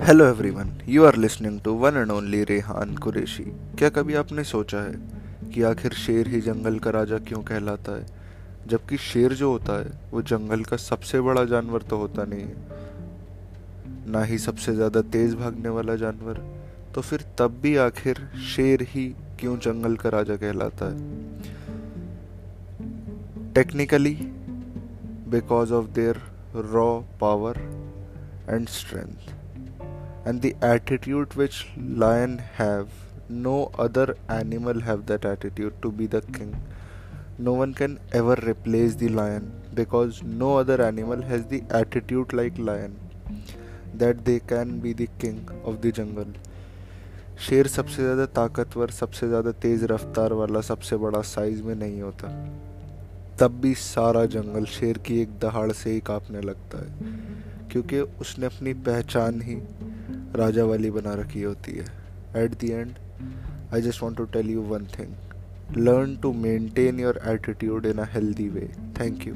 Hello everyone you are listening to one and only Rehan Qureshi क्या कभी आपने सोचा है कि आखिर शेर ही जंगल का राजा क्यों कहलाता है? जबकि शेर जो होता है, वो जंगल का सबसे बड़ा जानवर तो होता नहीं है। ना ही सबसे ज़्यादा तेज़ भागने वाला जानवर तो फिर तब भी आखिर शेर ही क्यों जंगल का राजा कहलाता है? Technically because of their raw power and strength and the attitude which lion have no other animal have that attitude to be the king no one can ever replace the lion because no other animal has the attitude like lion that they can be the king of the jungle शेर सबसे ज़्यादा ताकतवर सबसे ज़्यादा तेज़ रफ्तार वाला सबसे बड़ा साइज़ में नहीं होता तब भी सारा जंगल शेर की एक दहाड़ से ही कांपने लगता है क्योंकि उसने अपनी पहचान ही राजा वाली बना रखी होती है। At the end I just want to tell you one thing learn to maintain your attitude in a healthy way thank you